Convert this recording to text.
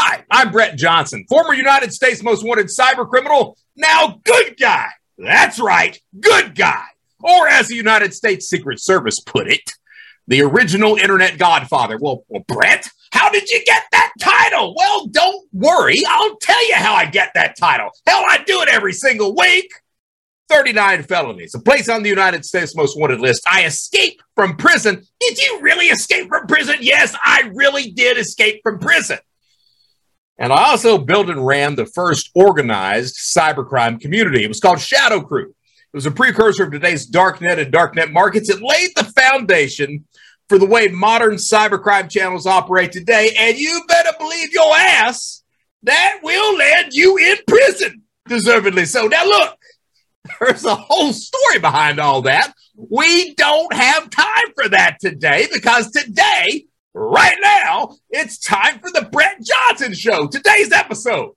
Hi, I'm Brett Johnson, former United States most wanted cyber criminal, now good guy. That's right, good guy. Or as the United States Secret Service put it, the original internet godfather. Well, well, Brett, how did you get that title? Well, don't worry. I'll tell you how I get that title. Hell, I do it every single week. 39 felonies, a place on the United States most wanted list. I escaped from prison. Did you really escape from prison? Yes, I really did escape from prison. And I also built and ran the first organized cybercrime community. It was called Shadow Crew. It was a precursor of today's darknet and darknet markets. It laid the foundation for the way modern cybercrime channels operate today. And you better believe your ass that will land you in prison, deservedly so. Now, look, there's a whole story behind all that. We don't have time for that today because today right now, it's time for the Brett Johnson Show. Today's episode